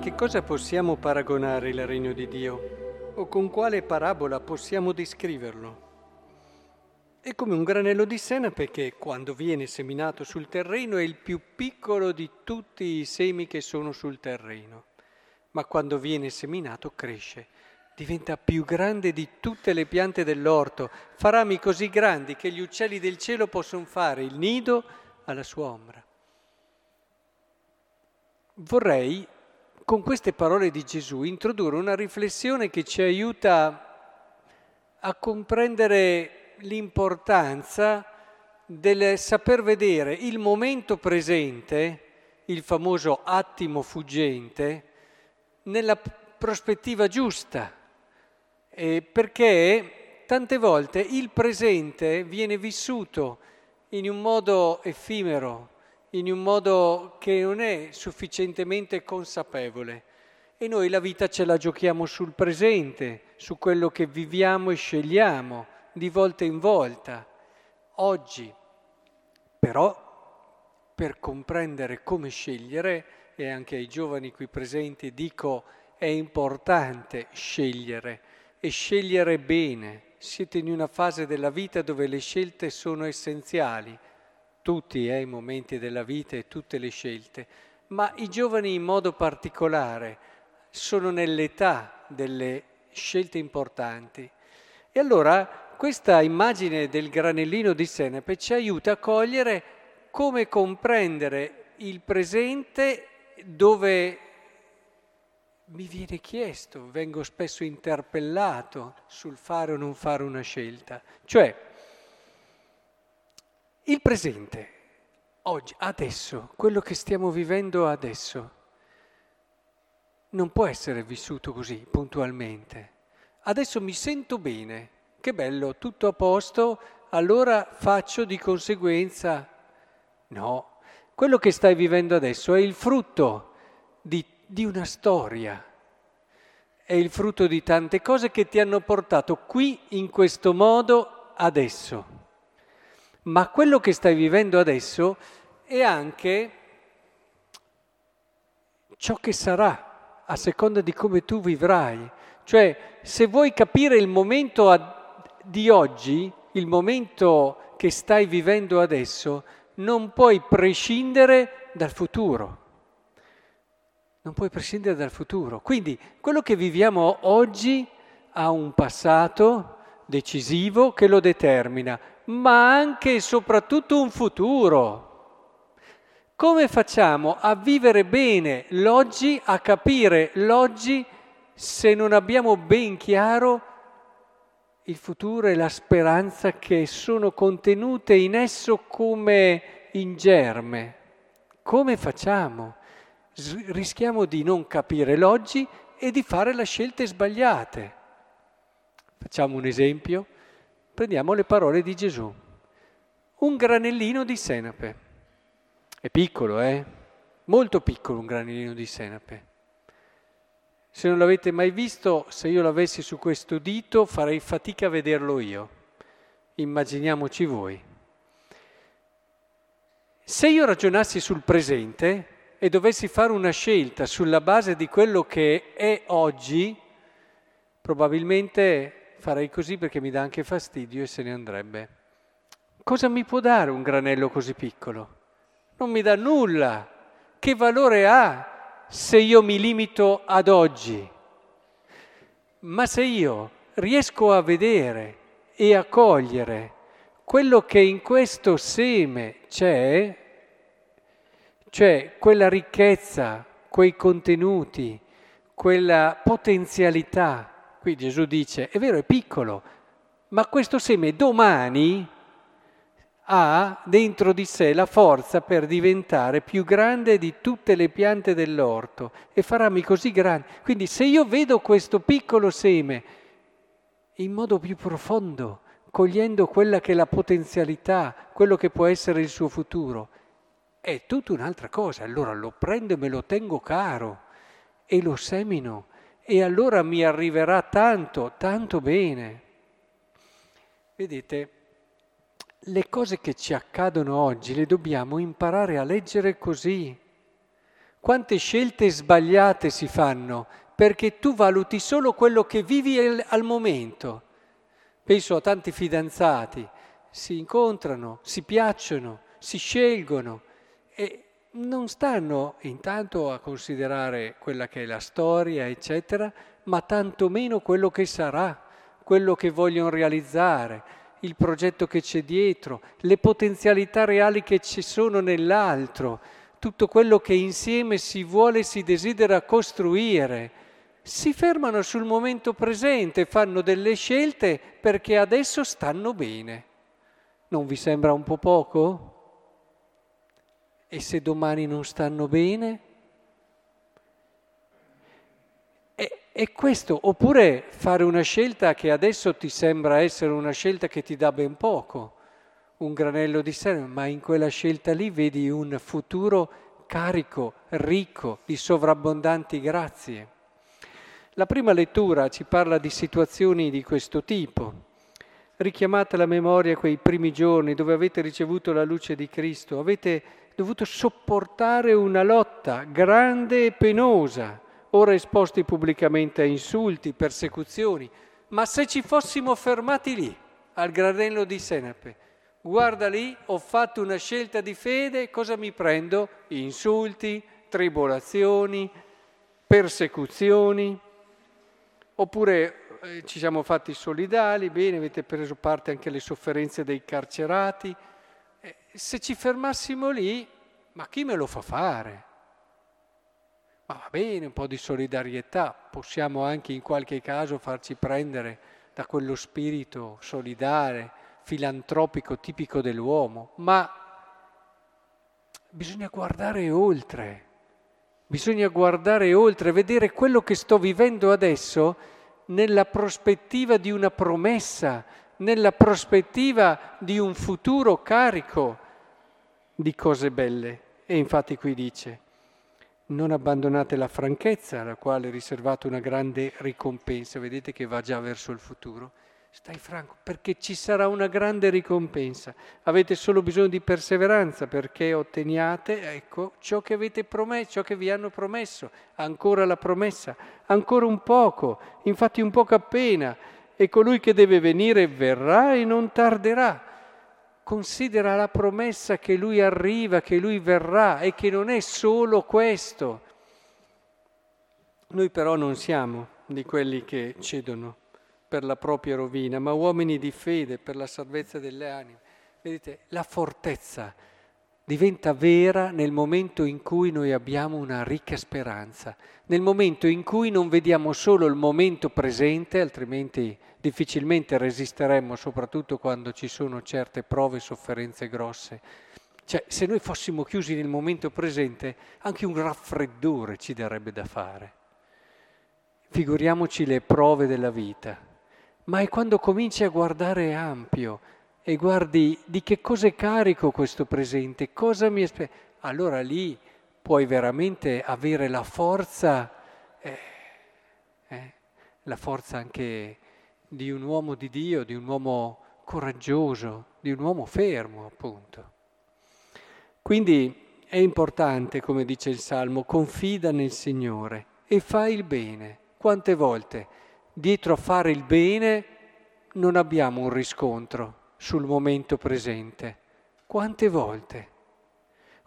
Che cosa possiamo paragonare il regno di Dio? O con quale parabola possiamo descriverlo? È come un granello di senape che, quando viene seminato sul terreno, è il più piccolo di tutti i semi che sono sul terreno, ma quando viene seminato cresce, diventa più grande di tutte le piante dell'orto, fa rami così grandi che gli uccelli del cielo possono fare il nido alla sua ombra. Vorrei, con queste parole di Gesù, introdurre una riflessione che ci aiuta a comprendere l'importanza del saper vedere il momento presente, il famoso attimo fuggente, nella prospettiva giusta, eh, perché tante volte il presente viene vissuto in un modo effimero, in un modo che non è sufficientemente consapevole. E noi la vita ce la giochiamo sul presente, su quello che viviamo e scegliamo di volta in volta, oggi. Però per comprendere come scegliere, e anche ai giovani qui presenti dico, è importante scegliere e scegliere bene. Siete in una fase della vita dove le scelte sono essenziali, tutti eh, i momenti della vita e tutte le scelte, ma i giovani in modo particolare sono nell'età delle scelte importanti. E allora questa immagine del granellino di senape ci aiuta a cogliere come comprendere il presente dove mi viene chiesto, vengo spesso interpellato sul fare o non fare una scelta. Cioè, il presente, oggi, adesso, quello che stiamo vivendo adesso, non può essere vissuto così puntualmente. Adesso mi sento bene, che bello, tutto a posto, allora faccio di conseguenza. No, quello che stai vivendo adesso è il frutto di, di una storia, è il frutto di tante cose che ti hanno portato qui in questo modo adesso. Ma quello che stai vivendo adesso è anche ciò che sarà a seconda di come tu vivrai. Cioè, se vuoi capire il momento di oggi, il momento che stai vivendo adesso, non puoi prescindere dal futuro. Non puoi prescindere dal futuro. Quindi quello che viviamo oggi ha un passato decisivo che lo determina, ma anche e soprattutto un futuro. Come facciamo a vivere bene l'oggi, a capire l'oggi, se non abbiamo ben chiaro il futuro e la speranza che sono contenute in esso come in germe. Come facciamo? rischiamo di non capire l'oggi e di fare le scelte sbagliate. Facciamo un esempio. Prendiamo le parole di Gesù. Un granellino di senape. È piccolo, eh? Molto piccolo un granellino di senape. Se non l'avete mai visto, se io l'avessi su questo dito farei fatica a vederlo io. Immaginiamoci voi. Se io ragionassi sul presente e dovessi fare una scelta sulla base di quello che è oggi, probabilmente farei così perché mi dà anche fastidio e se ne andrebbe. Cosa mi può dare un granello così piccolo? Non mi dà nulla. Che valore ha se io mi limito ad oggi, ma se io riesco a vedere e a cogliere quello che in questo seme c'è, cioè quella ricchezza, quei contenuti, quella potenzialità. Qui Gesù dice, è vero, è piccolo, ma questo seme domani ha dentro di sé la forza per diventare più grande di tutte le piante dell'orto e farami così grande. Quindi se io vedo questo piccolo seme in modo più profondo, cogliendo quella che è la potenzialità, quello che può essere il suo futuro, è tutta un'altra cosa. Allora lo prendo e me lo tengo caro e lo semino e allora mi arriverà tanto, tanto bene. Vedete? le cose che ci accadono oggi le dobbiamo imparare a leggere così, Quante scelte sbagliate si fanno perché tu valuti solo quello che vivi al momento. Penso a tanti fidanzati, si incontrano, si piacciono, si scelgono e non stanno intanto a considerare quella che è la storia, eccetera, ma tantomeno quello che sarà, quello che vogliono realizzare, il progetto che c'è dietro, le potenzialità reali che ci sono nell'altro, tutto quello che insieme si vuole e si desidera costruire. Si fermano sul momento presente, fanno delle scelte perché adesso stanno bene. Non vi sembra un po' poco? E se domani non stanno bene? E questo, oppure fare una scelta che adesso ti sembra essere una scelta che ti dà ben poco, un granello di seme, ma in quella scelta lì vedi un futuro carico, ricco, di sovrabbondanti grazie. La prima lettura ci parla di situazioni di questo tipo. Richiamate alla memoria quei primi giorni dove avete ricevuto la luce di Cristo, avete dovuto sopportare una lotta grande e penosa ora esposti pubblicamente a insulti, persecuzioni, ma se ci fossimo fermati lì, al granello di Senape, guarda lì, ho fatto una scelta di fede, cosa mi prendo? Insulti, tribolazioni, persecuzioni, oppure eh, ci siamo fatti solidali, bene, avete preso parte anche alle sofferenze dei carcerati. Eh, se ci fermassimo lì, ma chi me lo fa fare? Ma va bene, un po' di solidarietà, possiamo anche in qualche caso farci prendere da quello spirito solidale, filantropico tipico dell'uomo, ma bisogna guardare oltre, bisogna guardare oltre, vedere quello che sto vivendo adesso nella prospettiva di una promessa, nella prospettiva di un futuro carico di cose belle. E infatti qui dice, non abbandonate la franchezza, alla quale è riservata una grande ricompensa, vedete che va già verso il futuro. Stai franco, perché ci sarà una grande ricompensa. Avete solo bisogno di perseveranza perché otteniate, ecco, ciò che avete promesso, ciò che vi hanno promesso. Ancora la promessa, ancora un poco, infatti un poco appena. E colui che deve venire verrà e non tarderà considera la promessa che lui arriva, che lui verrà e che non è solo questo. Noi però non siamo di quelli che cedono per la propria rovina, ma uomini di fede per la salvezza delle anime. Vedete, la fortezza diventa vera nel momento in cui noi abbiamo una ricca speranza, nel momento in cui non vediamo solo il momento presente, altrimenti difficilmente resisteremmo, soprattutto quando ci sono certe prove e sofferenze grosse. Cioè, se noi fossimo chiusi nel momento presente, anche un raffreddore ci darebbe da fare. Figuriamoci le prove della vita. Ma è quando cominci a guardare ampio e guardi di che cosa è carico questo presente, cosa mi aspetta, allora lì puoi veramente avere la forza, eh, eh, la forza anche di un uomo di Dio, di un uomo coraggioso, di un uomo fermo, appunto. Quindi è importante, come dice il Salmo, confida nel Signore e fai il bene. Quante volte dietro a fare il bene non abbiamo un riscontro sul momento presente? Quante volte?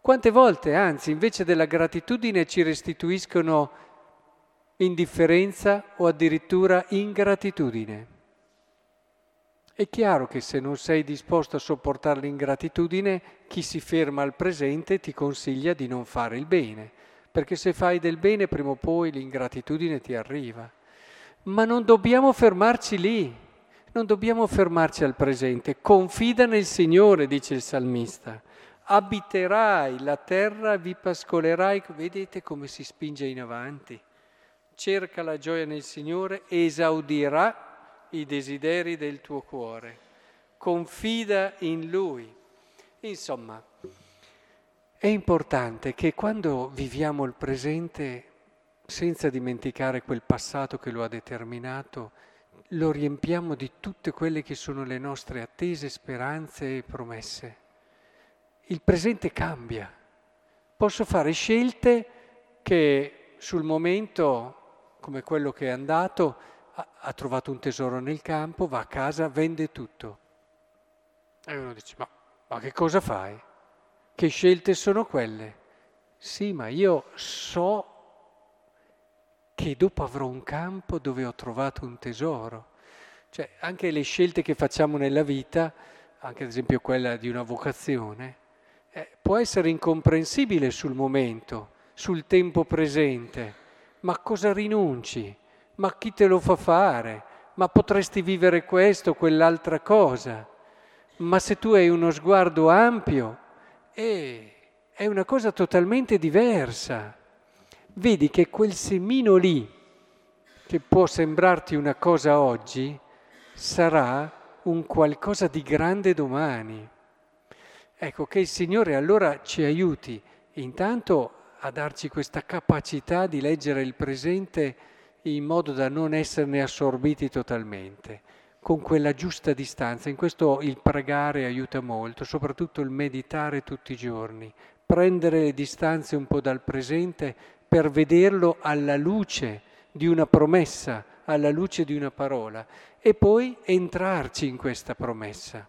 Quante volte, anzi, invece della gratitudine ci restituiscono indifferenza o addirittura ingratitudine? È chiaro che se non sei disposto a sopportare l'ingratitudine, chi si ferma al presente ti consiglia di non fare il bene, perché se fai del bene prima o poi l'ingratitudine ti arriva. Ma non dobbiamo fermarci lì, non dobbiamo fermarci al presente. Confida nel Signore, dice il salmista. Abiterai la terra, vi pascolerai, vedete come si spinge in avanti. Cerca la gioia nel Signore, esaudirà i desideri del tuo cuore, confida in Lui. Insomma, è importante che quando viviamo il presente, senza dimenticare quel passato che lo ha determinato, lo riempiamo di tutte quelle che sono le nostre attese, speranze e promesse. Il presente cambia. Posso fare scelte che sul momento, come quello che è andato, ha, trovato un tesoro nel campo, va a casa, vende tutto. E uno dice, ma, ma che cosa fai? Che scelte sono quelle? Sì, ma io so che dopo avrò un campo dove ho trovato un tesoro. Cioè, anche le scelte che facciamo nella vita, anche ad esempio quella di una vocazione, eh, può essere incomprensibile sul momento, sul tempo presente, ma cosa rinunci? Ma chi te lo fa fare? Ma potresti vivere questo, quell'altra cosa? Ma se tu hai uno sguardo ampio, eh, è una cosa totalmente diversa. Vedi che quel semino lì, che può sembrarti una cosa oggi, sarà un qualcosa di grande domani. Ecco che il Signore allora ci aiuti intanto a darci questa capacità di leggere il presente in modo da non esserne assorbiti totalmente, con quella giusta distanza. In questo il pregare aiuta molto, soprattutto il meditare tutti i giorni, prendere le distanze un po' dal presente per vederlo alla luce di una promessa, alla luce di una parola e poi entrarci in questa promessa.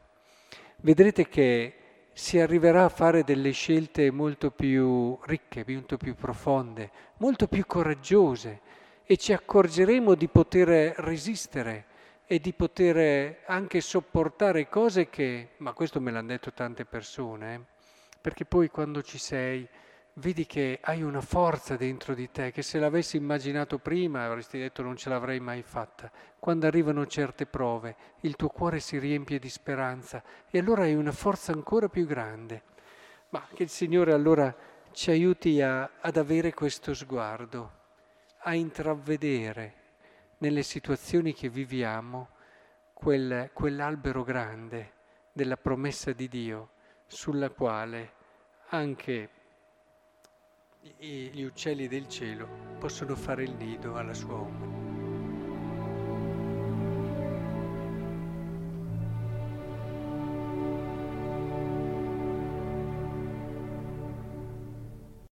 Vedrete che si arriverà a fare delle scelte molto più ricche, molto più profonde, molto più coraggiose e ci accorgeremo di poter resistere e di poter anche sopportare cose che, ma questo me l'hanno detto tante persone, eh, perché poi quando ci sei vedi che hai una forza dentro di te che se l'avessi immaginato prima avresti detto non ce l'avrei mai fatta. Quando arrivano certe prove il tuo cuore si riempie di speranza e allora hai una forza ancora più grande. Ma che il Signore allora ci aiuti a, ad avere questo sguardo, a intravedere nelle situazioni che viviamo quel, quell'albero grande della promessa di Dio sulla quale anche gli uccelli del cielo possono fare il nido alla sua ombra.